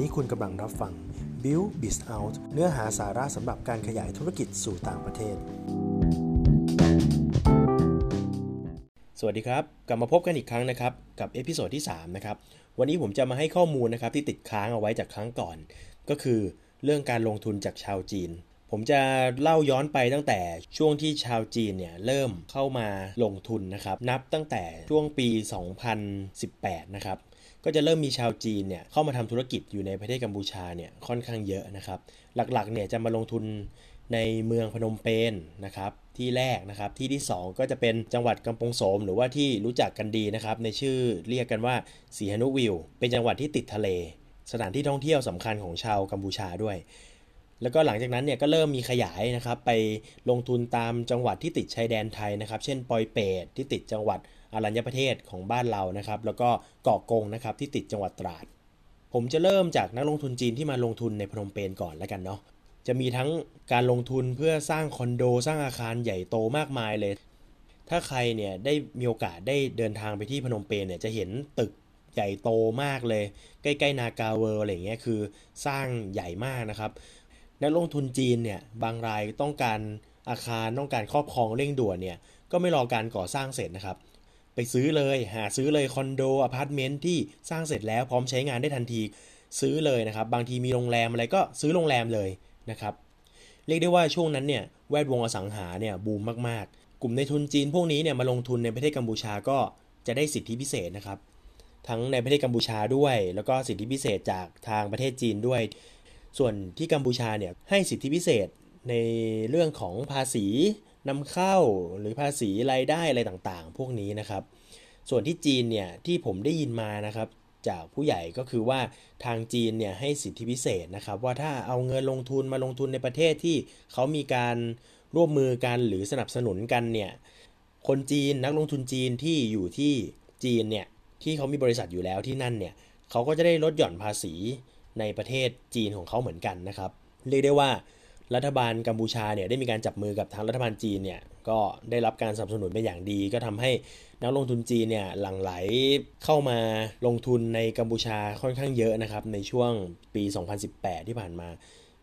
นี้คุณกำลังรับฟัง Build Biz Out เนื้อหาสาระสำหรับการขยายธุรกิจสู่ต่างประเทศ สวัสดีครับ กลับมาพบกันอีกครั้งนะครับ กับ episode ที่ 3 นะครับ วันนี้ผมจะมาให้ข้อมูลนะครับที่ติดค้างเอาไว้จากครั้งก่อน ก็คือเรื่องการลงทุนจากชาวจีนผมจะเล่าย้อนไปตั้งแต่ช่วงที่ชาวจีนเนี่ยเริ่มเข้ามาลงทุนนะครับ นับตั้งแต่ช่วงปี 2018 นะครับ ก็จะเริ่มมีชาวจีนเนี่ยเข้ามาทำธุรกิจอยู่ในประเทศกัมพูชาเนี่ยค่อนข้างเยอะนะครับ หลักๆเนี่ยจะมาลงทุนในเมืองพนมเปญนนะครับที่แรกนะครับที่ที่ 2 ก็จะเป็นจังหวัดกำปงโสม หรือว่าที่รู้จักกันดีนะครับในชื่อเรียกกันว่าสีหนุวิว เป็นจังหวัดที่ติดทะเล สถานที่ท่องเที่ยวสำคัญของชาวกัมพูชาด้วย แล้วก็หลังจากนั้นเนี่ยก็เริ่มมีขยายนะครับไปลงทุนตามจังหวัดที่ติดชายแดนไทยนะครับ เช่นปอยเปตที่ติดจังหวัด อรัญญประเทศของบ้านเรานะครับ แล้วก็เกาะกงนะครับที่ติดจังหวัดตราด ผมจะเริ่มจากนักลงทุนจีนที่มาลงทุนในพนมเปญก่อนแล้วกันเนาะจะมีทั้งการลงทุนเพื่อสร้างคอนโด สร้างอาคารใหญ่โตมากมายเลย ถ้าใครเนี่ยได้มีโอกาสได้เดินทางไปที่พนมเปญเนี่ยจะเห็นตึกใหญ่โตมากเลย ใกล้ๆ นากาเวอร์อะไรเงี้ยคือสร้างใหญ่มากนะครับนักลงทุนจีนเนี่ยบางรายต้องการอาคารต้องการครอบครองเร่งด่วนเนี่ยก็ไม่รอการก่อสร้างเสร็จนะครับ ไปซื้อเลย หาซื้อเลยคอนโดอพาร์ตเมนต์ที่สร้างเสร็จแล้วพร้อมใช้งานได้ทันทีซื้อเลยนะครับ บางทีมีโรงแรมอะไรก็ซื้อโรงแรมเลยนะครับ เรียกได้ว่าช่วงนั้นเนี่ยแวดวงอสังหาเนี่ยบูมมากๆ กลุ่มนายทุนจีนพวกนี้เนี่ยมาลงทุนในประเทศกัมพูชาก็จะได้สิทธิพิเศษนะครับ ทั้งในประเทศกัมพูชาด้วย แล้วก็สิทธิพิเศษจากทางประเทศจีนด้วย ส่วนที่กัมพูชาเนี่ยให้สิทธิพิเศษในเรื่องของภาษี นำเข้าหรือภาษีรายได้อะไรต่างๆ พวกนี้นะครับ ส่วนที่จีนเนี่ยที่ผมได้ยินมานะครับจากผู้ใหญ่ก็คือว่าทางจีนเนี่ยให้สิทธิพิเศษนะครับ ว่าถ้าเอาเงินลงทุนมาลงทุนในประเทศที่เขามีการร่วมมือกันหรือสนับสนุนกันเนี่ยคนจีนนักลงทุนจีนที่อยู่ที่จีนเนี่ยที่เขามีบริษัทอยู่แล้วที่นั่นเนี่ยเขาก็จะได้ลดหย่อนภาษีในประเทศจีนของเขาเหมือนกันนะครับ เรียกได้ว่า รัฐบาลกัมพูชาเนี่ยได้มีการจับมือกับทางรัฐบาลจีนเนี่ยก็ได้รับการสนับสนุนเป็นอย่างดี ก็ทำให้นักลงทุนจีนเนี่ยหลั่งไหลเข้ามาลงทุนในกัมพูชาค่อนข้างเยอะนะครับในช่วงปี 2018 ที่ผ่านมา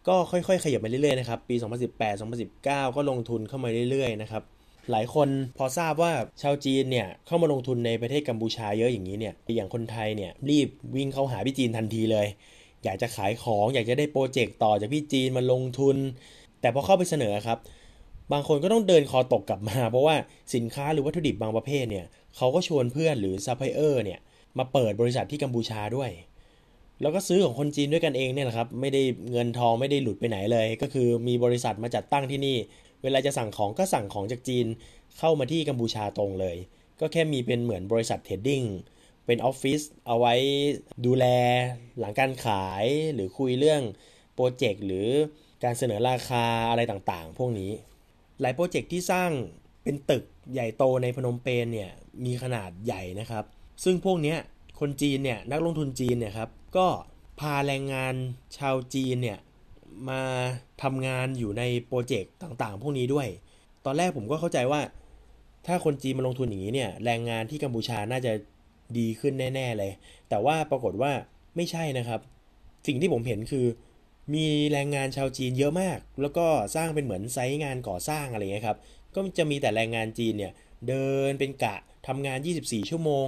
ก็ค่อยๆ ขยับมาเรื่อยๆนะครับปี 2018 2019 ก็ลงทุนเข้ามาเรื่อยๆนะครับหลายคนพอทราบว่าชาวจีนเนี่ยเข้ามาลงทุนในประเทศกัมพูชาเยอะอย่างนี้เนี่ยอย่างคนไทยเนี่ยรีบวิ่งเข้าหาพี่จีนทันทีเลย อยากจะขายของ อยากจะได้ project ต่อจากพี่จีนมาลงทุน แต่พอเข้าไปเสนอครับ บางคนก็ต้องเดินคอตกกลับมา เพราะว่าสินค้าหรือวัตถุดิบบางประเภทเนี่ยเขาก็ชวนเพื่อนหรือซัพพลายเออร์เนี่ยมาเปิดบริษัทที่กัมพูชาด้วย แล้วก็ซื้อของคนจีนด้วยกันเองเนี่ยแหละครับ ไม่ได้เงินทองไม่ได้หลุดไปไหนเลย ก็คือมีบริษัทมาจัดตั้งที่นี่ เวลาจะสั่งของก็สั่งของจากจีนเข้ามาที่กัมพูชาตรงเลย ก็แค่มีเป็นเหมือนบริษัท trading เป็นออฟฟิศเอาไว้ดูแลหลังการขายหรือคุยเรื่อง project หรือการเสนอราคาอะไรต่างๆ พวกนี้ หลาย project ที่สร้างเป็นตึกใหญ่โตในพนมเปญเนี่ยมีขนาดใหญ่นะครับ ซึ่งพวกนี้คนจีนเนี่ยนักลงทุนจีนเนี่ยครับก็พาแรงงานชาวจีนเนี่ยมาทำงานอยู่ในโปรเจกต์ต่างๆ พวกนี้ด้วย ตอนแรกผมก็เข้าใจว่า ถ้าคนจีนมาลงทุนอย่างนี้เนี่ยแรงงานที่กัมพูชาน่าจะ ดีขึ้นแน่ ๆ เลย แต่ว่าปรากฏว่าไม่ใช่นะครับ สิ่งที่ผมเห็นคือ มีแรงงานชาวจีนเยอะมาก แล้วก็สร้างเป็นเหมือนไซต์งานก่อสร้างอะไรเงี้ยครับ ก็จะมีแต่แรงงานจีนเนี่ยเดินเป็นกะทำงาน 24 ชั่วโมง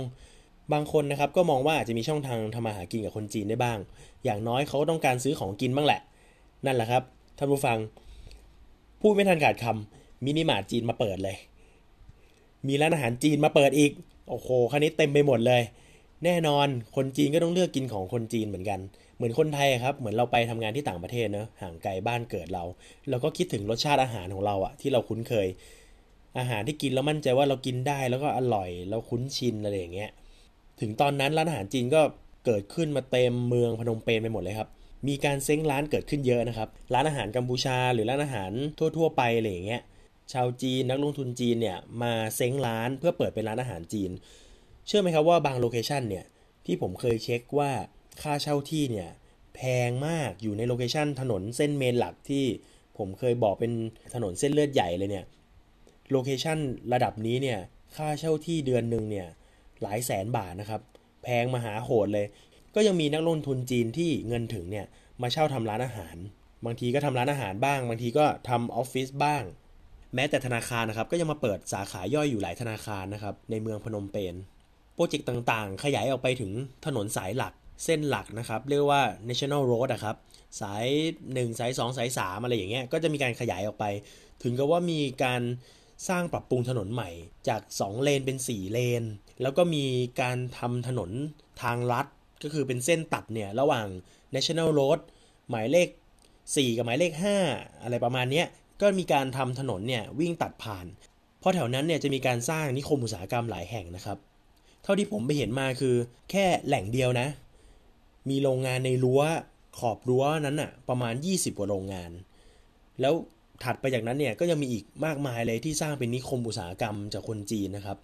บางคนนะครับก็มองว่าอาจจะมีช่องทางทำมาหากินกับคนจีนได้บ้าง อย่างน้อยเขาต้องการซื้อของกินบ้างแหละ นั่นแหละครับท่านผู้ฟัง พูดไม่ทันขาดคำมินิมาร์ทจีนมาเปิดเลย มีร้านอาหารจีนมาเปิดอีก โอ้โหคันนี้เต็มไปหมดเลย แน่นอนคนจีนก็ต้องเลือกกินของคนจีนเหมือนกัน เหมือนคนไทยครับ เหมือนเราไปทำงานที่ต่างประเทศเนอะห่างไกลบ้านเกิดเรา เราก็คิดถึงรสชาติอาหารของเราอะที่เราคุ้นเคย อาหารที่กินแล้วมั่นใจว่าเรากินได้แล้วก็อร่อยเราคุ้นชินอะไรอย่างเงี้ย ถึงตอนนั้นร้านอาหารจีนก็เกิดขึ้นมาเต็มเมืองพนมเปญไปหมดเลยครับมีการเซ้งร้านเกิดขึ้นเยอะนะครับ ร้านอาหารกัมพูชาหรือร้านอาหารทั่ว ๆ ไปอะไรอย่างเงี้ย ชาวจีนนักลงทุนจีนเนี่ยมาเซ้งร้านเพื่อเปิดเป็นร้านอาหารจีน เชื่อไหมครับว่าบางโลเคชันเนี่ยที่ผมเคยเช็คว่าค่าเช่าที่เนี่ยแพงมากอยู่ในโลเคชันถนนเส้นเมนหลักที่ผมเคยบอกเป็นถนนเส้นเลือดใหญ่เลยเนี่ยโลเคชันระดับนี้เนี่ยค่าเช่าที่เดือนหนึ่งเนี่ยหลายแสนบาทนะครับ แพงมหาโหดเลย ก็ก็ยังมีนักลงทุนจีนที่เงินถึงเนี่ยมาเช่าทำร้านอาหาร บางทีก็ทำร้านอาหารบ้าง บางทีก็ทำออฟฟิศบ้าง แม้แต่ธนาคารนะครับก็ยังมาเปิดสาขาย่อยอยู่หลายธนาคารนะครับในเมืองพนมเปญโปรเจกต์ต่างๆ ขยายออกไปถึงถนนสายหลักเส้นหลักนะครับ เรียกว่า national road อะครับสาย 1 สาย 2 สาย 3 อะไรอย่างเงี้ยก็จะมีการขยายออกไป ถึงกับว่ามีการสร้างปรับปรุงถนนใหม่จาก 2 เลนเป็น 4 เลน แล้วก็มีการทำถนนทางลัดก็คือเป็นเส้นตัดเนี่ย ระหว่าง national road หมายเลข 4 กับหมายเลข 5 อะไรประมาณนี้ ก็มีการทำถนนเนี่ยวิ่งตัดผ่าน เพราะแถวนั้นเนี่ยจะมีการสร้างนิคมอุตสาหกรรมหลายแห่งนะครับ เท่าที่ผมไปเห็นมาคือแค่แหล่งเดียวนะ มีโรงงานในรั้วขอบรั้วนั้นอะประมาณ 20 กว่าโรงงาน แล้วถัดไปจากนั้นเนี่ยก็ยังมีอีกมากมายเลยที่สร้างเป็นนิคมอุตสาหกรรมจากคนจีนนะครับ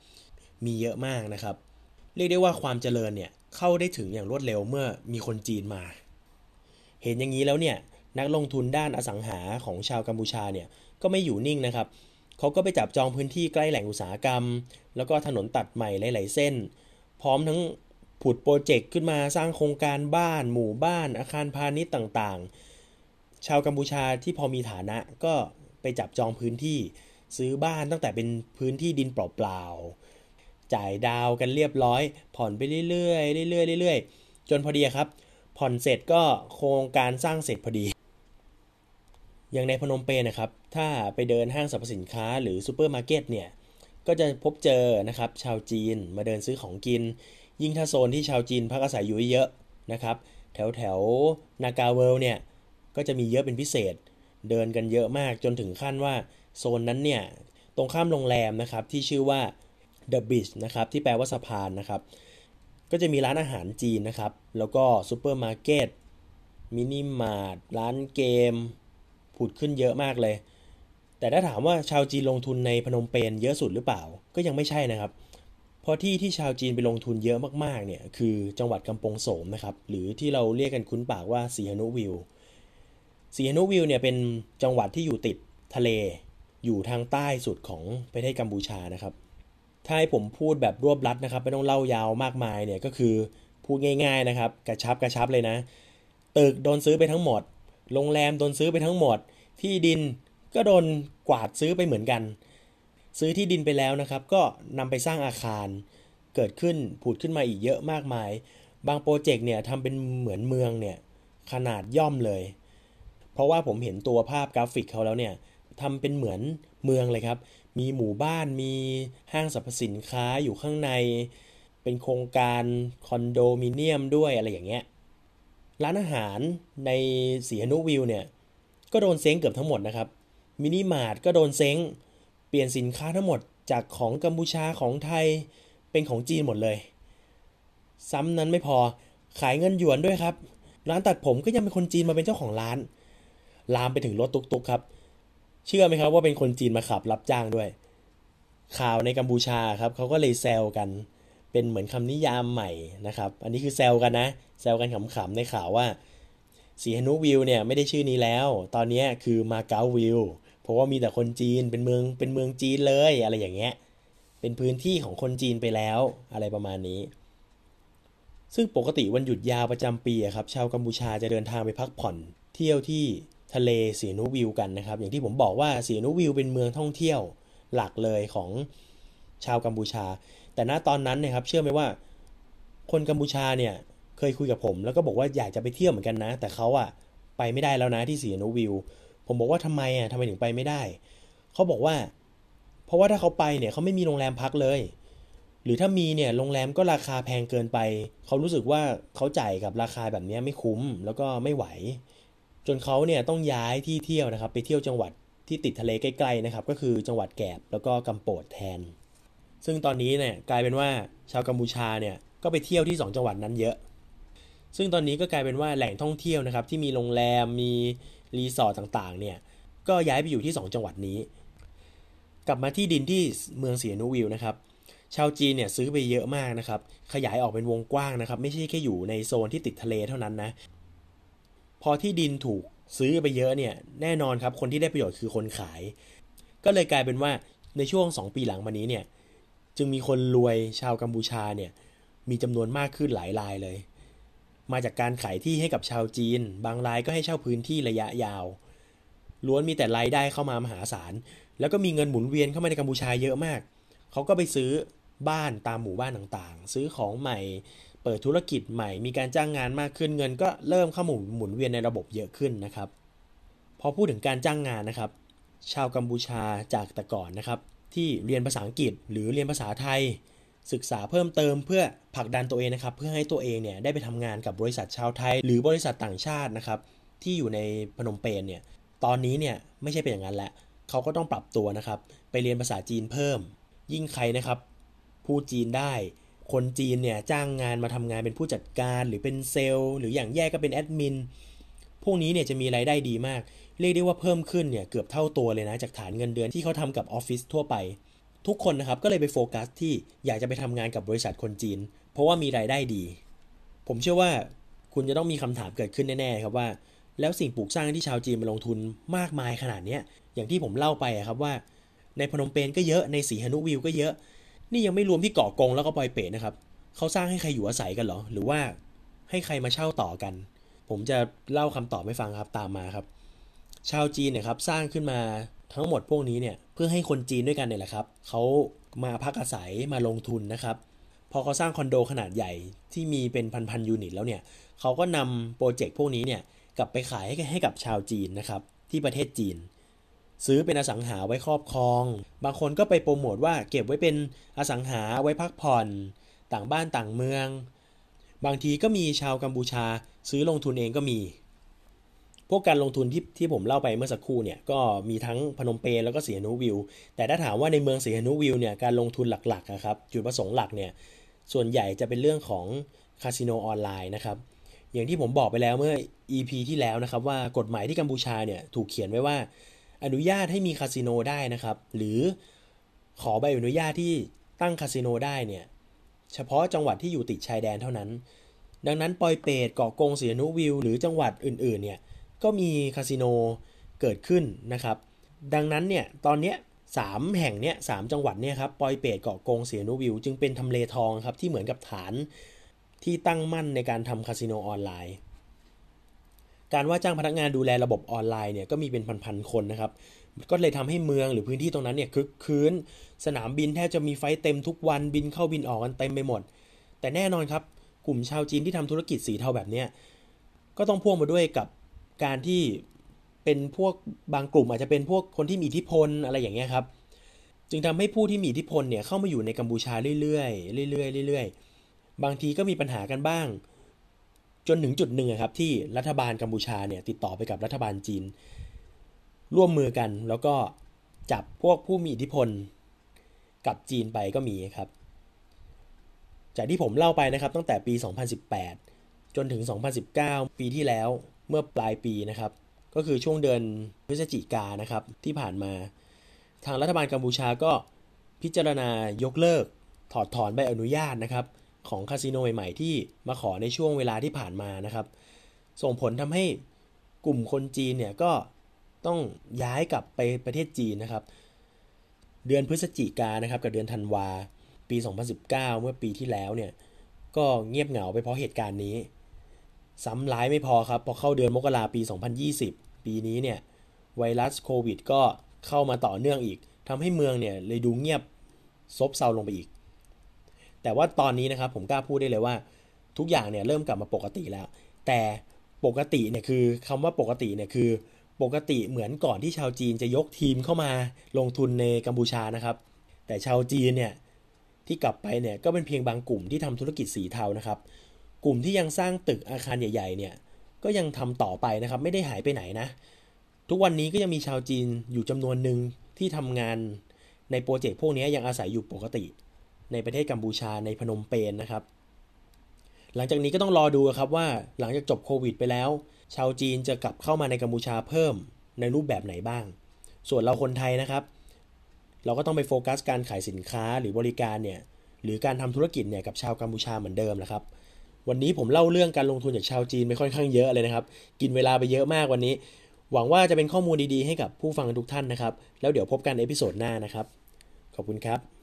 มีเยอะมากนะครับ เรียกได้ว่าความเจริญเนี่ยเข้าได้ถึงอย่างรวดเร็วเมื่อมีคนจีนมา เห็นอย่างนี้แล้วเนี่ย นักลงทุนด้านอสังหาของชาวกัมพูชาเนี่ยก็ไม่อยู่นิ่งนะครับเขาก็ไปจับจองพื้นที่ใกล้แหล่งอุตสาหกรรม แล้วก็ถนนตัดใหม่หลาย ๆ เส้น พร้อมทั้งผุดโปรเจกต์ขึ้นมาสร้างโครงการบ้าน หมู่บ้าน อาคารพาณิชย์ต่างๆ ชาวกัมพูชาที่พอมีฐานะก็ไปจับจองพื้นที่ซื้อบ้านตั้งแต่เป็นพื้นที่ดินเปล่าๆ จ่ายดาวกันเรียบร้อย ผ่อนไปเรื่อยๆเรื่อยๆเรื่อยๆจนพอดีครับ ผ่อนเสร็จก็โครงการสร้างเสร็จพอดี อย่างในพนมเปญนะครับ ถ้าไปเดินห้างสรรพสินค้าหรือซูเปอร์มาร์เก็ตเนี่ย ก็จะพบเจอนะครับชาวจีนมาเดินซื้อของกิน ยิ่งถ้าโซนที่ชาวจีนพักอาศัยอยู่เยอะนะครับ แถวแถวนากาเวิลด์เนี่ย ก็จะมีเยอะเป็นพิเศษ เดินกันเยอะมากจนถึงขั้นว่าโซนนั้นเนี่ย ตรงข้ามโรงแรมนะครับที่ชื่อว่า The Bridge นะครับที่แปลว่าสะพานนะครับ ก็จะมีร้านอาหารจีนนะครับ แล้วก็ซูเปอร์มาร์เก็ตมินิมาร์ทร้านเกม ผุดขึ้นเยอะมากเลย แต่ถ้าถามว่าชาวจีนลงทุนในพนมเปญเยอะสุดหรือเปล่า ก็ยังไม่ใช่นะครับ เพราะที่ที่ชาวจีนไปลงทุนเยอะมากๆเนี่ยคือจังหวัดกำปงโสมนะครับหรือที่เราเรียกกันคุ้นปากว่าสีหนุวิลล์สีหนุวิลล์เนี่ยเป็นจังหวัดที่อยู่ติดทะเล อยู่ทางใต้สุดของประเทศกัมพูชานะครับถ้าให้ผมพูดแบบรวบลัดนะครับ ไม่ต้องเล่ายาวมากมายเนี่ยก็คือพูดง่าย ๆนะครับ กระชับกระชับเลยนะ ตึกโดนซื้อไปทั้งหมด โรงแรมโดนซื้อไปทั้งหมด ที่ดินก็โดนกวาดซื้อไปเหมือนกัน ซื้อที่ดินไปแล้วนะครับ ก็นำไปสร้างอาคาร เกิดขึ้นผุดขึ้นมาอีกเยอะมากมาย บางโปรเจกต์เนี่ยทำเป็นเหมือนเมืองเนี่ยขนาดย่อมเลย เพราะว่าผมเห็นตัวภาพกราฟิกเขาแล้วเนี่ยทำเป็นเหมือนเมืองเลยครับ มีหมู่บ้าน มีห้างสรรพสินค้าอยู่ข้างใน เป็นโครงการคอนโดมิเนียมด้วยอะไรอย่างเงี้ย ร้านอาหารในสีหนุวิลล์เนี่ยก็โดนเซ้งเกือบทั้งหมดนะครับมินิมาร์ทก็โดนเซ้งเปลี่ยนสินค้าทั้งหมดจากของกัมพูชาของไทยเป็นของจีนหมดเลย ซ้ำนั้นไม่พอขายเงินหยวนด้วยครับ ร้านตัดผมก็ยังเป็นคนจีนมาเป็นเจ้าของร้าน ลามไปถึงรถตุกๆครับ เชื่อไหมครับว่าเป็นคนจีนมาขับรับจ้างด้วย ข่าวในกัมพูชาครับเขาก็เลยแซวกัน เป็นเหมือนคำนิยามใหม่นะครับ อันนี้คือแซวกันนะ แซวกันขำๆในข่าวว่าสีหนุวิวเนี่ยไม่ได้ชื่อนี้แล้ว ตอนนี้คือมาเก๊าวิว เพราะว่ามีแต่คนจีนเป็นเมืองเป็นเมืองจีนเลยอะไรอย่างเงี้ย เป็นพื้นที่ของคนจีนไปแล้วอะไรประมาณนี้ ซึ่งปกติวันหยุดยาวประจำปีครับ ชาวกัมพูชาจะเดินทางไปพักผ่อนเที่ยวที่ทะเลสีนุวิวกันนะครับ อย่างที่ผมบอกว่าสีนุวิวเป็นเมืองท่องเที่ยวหลักเลยของชาวกัมพูชา แต่ณตอนนั้นเนี่ยครับเชื่อไหมว่า คนกัมพูชาเนี่ยเคยคุยกับผม แล้วก็บอกว่าอยากจะไปเที่ยวเหมือนกันนะ แต่เขาอะไปไม่ได้แล้วนะที่สีนุวิว ผมบอกว่าทำไมอะทำไมถึงไปไม่ได้ เขาบอกว่า เพราะว่าถ้าเขาไปเนี่ยเขาไม่มีโรงแรมพักเลย หรือถ้ามีเนี่ยโรงแรมก็ราคาแพงเกินไป เขารู้สึกว่าเขาจ่ายกับราคาแบบนี้ไม่คุ้มแล้วก็ไม่ไหว จนเขาเนี่ยต้องย้ายที่เที่ยวนะครับ ไปเที่ยวจังหวัดที่ติดทะเลใกล้ๆนะครับ ก็คือจังหวัดแกบแล้วก็กำโปดแทน ซึ่งตอนนี้เนี่ยกลายเป็นว่าชาวกัมพูชาเนี่ยก็ไปเที่ยวที่ 2 จังหวัดนั้นเยอะ ซึ่งตอนนี้ก็กลายเป็นว่าแหล่งท่องเที่ยวนะครับที่มีโรงแรมมีรีสอร์ทต่างๆเนี่ยก็ย้ายไปอยู่ที่ 2 จังหวัดนี้ กลับมาที่ดินที่เมืองเสียนูวิวนะครับชาวจีนเนี่ยซื้อไปเยอะมากนะครับ ขยายออกเป็นวงกว้างนะครับ ไม่ใช่แค่อยู่ในโซนที่ติดทะเลเท่านั้นนะ พอที่ดินถูกซื้อไปเยอะเนี่ยแน่นอนครับคนที่ได้ประโยชน์คือคนขาย ก็เลยกลายเป็นว่าในช่วง 2 ปีหลังมานี้เนี่ย จึงมีคนรวยชาวกัมพูชาเนี่ยมีจำนวนมากขึ้นหลายรายเลย มาจากการขายที่ให้กับชาวจีน บางรายก็ให้เช่าพื้นที่ระยะยาว ล้วนมีแต่รายได้เข้ามามหาศาล แล้วก็มีเงินหมุนเวียนเข้ามาในกัมพูชาเยอะมาก เขาก็ไปซื้อบ้านตามหมู่บ้านต่างๆ ซื้อของใหม่ เปิดธุรกิจใหม่ มีการจ้างงานมากขึ้น เงินก็เริ่มเข้าหมุนหมุนเวียนในระบบเยอะขึ้นนะครับ พอพูดถึงการจ้างงานนะครับ ชาวกัมพูชาจากแต่ก่อนนะครับ ที่เรียนภาษาอังกฤษ หรือเรียนภาษาไทย ศึกษาเพิ่มเติมเพื่อผลักดันตัวเองนะครับ เพื่อให้ตัวเองเนี่ยได้ไปทำงานกับบริษัทชาวไทย หรือบริษัทต่างชาตินะครับ ที่อยู่ในพนมเปญเนี่ยตอนนี้เนี่ยไม่ใช่เป็นอย่างนั้นแหละเขาก็ต้องปรับตัวนะครับ ไปเรียนภาษาจีนเพิ่ม ยิ่งใครนะครับพูดจีนได้ คนจีนเนี่ยจ้างงานมาทำงานเป็นผู้จัดการ หรือเป็นเซลล์ หรืออย่างแย่ก็เป็นแอดมิน พวกนี้เนี่ยจะมีรายได้ดีมาก เรียกได้ว่าเพิ่มขึ้นเนี่ยเกือบเท่าตัวเลยนะจากฐานเงินเดือนที่เขาทำกับออฟฟิศทั่วไป ทุกคนนะครับก็เลยไปโฟกัสที่อยากจะไปทำงานกับบริษัทคนจีน เพราะว่ามีรายได้ดี ผมเชื่อว่าคุณจะต้องมีคำถามเกิดขึ้นแน่ๆครับว่า แล้วสิ่งปลูกสร้างที่ชาวจีนมาลงทุนมากมายขนาดนี้อย่างที่ผมเล่าไปอะครับว่า ในพนมเปญก็เยอะในสีหนุวิวก็เยอะ นี่ยังไม่รวมที่เกาะกงแล้วก็ปอยเปตนะครับเขาสร้างให้ใครอยู่อาศัยกันเหรอ หรือว่าให้ใครมาเช่าต่อกัน ผมจะเล่าคำตอบให้ฟังครับตามมาครับ ชาวจีนเนี่ยครับสร้างขึ้นมาทั้งหมดพวกนี้เนี่ยเพื่อให้คนจีนด้วยกันเนี่ยแหละครับเขามาพักอาศัยมาลงทุนนะครับพอเขาสร้างคอนโดขนาดใหญ่ที่มีเป็นพันๆยูนิตแล้วเนี่ยเขาก็นำโปรเจกต์พวกนี้เนี่ยกลับไปขายให้ให้กับชาวจีนนะครับที่ประเทศจีน ซื้อเป็นอสังหาไว้ครอบครอง บางคนก็ไปโปรโมทว่าเก็บไว้เป็นอสังหาไว้พักผ่อน ต่างบ้านต่างเมือง บางทีก็มีชาวกัมพูชาซื้อลงทุนเองก็มี พวกการลงทุนที่ที่ผมเล่าไปเมื่อสักครู่เนี่ยก็มีทั้งพนมเปญแล้วก็เสียนูวิว แต่ถ้าถามว่าในเมืองเสียนูวิวเนี่ยการลงทุนหลักๆนะครับจุดประสงค์หลักเนี่ยส่วนใหญ่จะเป็นเรื่องของคาสิโนออนไลน์นะครับอย่างที่ผมบอกไปแล้วเมื่อ EP ที่แล้วนะครับว่ากฎหมายที่กัมพูชาเนี่ยถูกเขียนไว้ว่า อนุญาตให้มีคาสิโนได้นะครับ หรือขอใบอนุญาตที่ตั้งคาสิโนได้เนี่ย เฉพาะจังหวัดที่อยู่ติดชายแดนเท่านั้น ดังนั้นปอยเปตเกาะกงเสียนุวิว หรือจังหวัดอื่นๆเนี่ยก็มีคาสิโนเกิดขึ้นนะครับ ดังนั้นเนี่ยตอนเนี้ยสามแห่งเนี่ยสามจังหวัดเนี่ยครับปอยเปตเกาะกงเสียนุวิว จึงเป็นทำเลทองครับที่เหมือนกับฐานที่ตั้งมั่นในการทำคาสิโนออนไลน์ การว่าจ้างพนักงานดูแลระบบออนไลน์เนี่ยก็มีเป็นพันๆคนนะครับ ก็เลยทำให้เมืองหรือพื้นที่ตรงนั้นเนี่ยคึกคืนสนามบินแทบจะมีไฟเต็มทุกวันบินเข้าบินออกกันเต็มไปหมด แต่แน่นอนครับกลุ่มชาวจีนที่ทำธุรกิจสีเทาแบบเนี้ยก็ต้องพ่วงมาด้วยกับการที่เป็นพวกบางกลุ่มอาจจะเป็นพวกคนที่มีอิทธิพลอะไรอย่างเงี้ยครับจึงทำให้ผู้ที่มีอิทธิพลเนี่ยเข้ามาอยู่ในกัมพูชาเรื่อยๆเรื่อยๆเรื่อยๆบางทีก็มีปัญหากันบ้าง จนถึงจุดหนึ่งครับที่รัฐบาลกัมพูชาเนี่ยติดต่อไปกับรัฐบาลจีน ร่วมมือกัน แล้วก็จับพวกผู้มีอิทธิพลกับจีนไปก็มีครับ จากที่ผมเล่าไปนะครับตั้งแต่ปี 2018 จนถึง 2019 ปีที่แล้วเมื่อปลายปีนะครับ ก็คือช่วงเดือนพฤศจิกานะครับที่ผ่านมา ทางรัฐบาลกัมพูชาก็พิจารณายกเลิกถอดถอนใบอนุญาตนะครับของคาสิโนใหม่ๆที่มาขอในช่วงเวลาที่ผ่านมานะครับ ส่งผลทำให้กลุ่มคนจีนเนี่ยก็ ต้องย้ายกลับไปประเทศจีนนะครับ เดือนพฤศจิกานะครับ กับเดือนธันวาปี 2019 เมื่อปีที่แล้วเนี่ย ก็เงียบเหงาไปเพราะเหตุการณ์นี้ ซ้ำร้ายไม่พอครับ พอเข้าเดือนมกราปี 2020 ปีนี้เนี่ย ไวรัสโควิด ก็เข้ามาต่อเนื่องอีกทำให้เมืองเนี่ยเลยดูเงียบซบเซาลงไปอีก แต่ว่าตอนนี้นะครับผมกล้าพูดได้เลยว่า ทุกอย่างเนี่ยเริ่มกลับมาปกติแล้ว แต่ปกติเนี่ยคือคำว่าปกติเนี่ยคือ ปกติเหมือนก่อนที่ชาวจีนจะยกทีมเข้ามาลงทุนในกัมพูชานะครับ แต่ชาวจีนเนี่ยที่กลับไปเนี่ยก็เป็นเพียงบางกลุ่มที่ทำธุรกิจสีเทานะครับ กลุ่มที่ยังสร้างตึกอาคารใหญ่ ๆ เนี่ยก็ยังทำต่อไปนะครับ ไม่ได้หายไปไหนนะ ทุกวันนี้ก็ยังมีชาวจีนอยู่จำนวนหนึ่งที่ทำงานในโปรเจกต์พวกนี้ยังอาศัยอยู่ปกติ ในประเทศกัมพูชาในพนมเปญนนะครับ หลังจากนี้ก็ต้องรอดูครับว่าหลังจากจบโควิดไปแล้ว ชาวจีนจะกลับเข้ามาในกัมพูชาเพิ่มในรูปแบบไหนบ้าง ส่วนเราคนไทยนะครับ เราก็ต้องไปโฟกัสการขายสินค้าหรือบริการเนี่ยหรือการทำธุรกิจเนี่ยกับชาวกัมพูชาเหมือนเดิมแหละครับ วันนี้ผมเล่าเรื่องการลงทุนจากชาวจีนไปค่อนข้างเยอะเลยนะครับ กินเวลาไปเยอะมากวันนี้ หวังว่าจะเป็นข้อมูลดีๆให้กับผู้ฟังทุกท่านนะครับ แล้วเดี๋ยวพบกันใน episode หน้านะครับ ขอบคุณครับ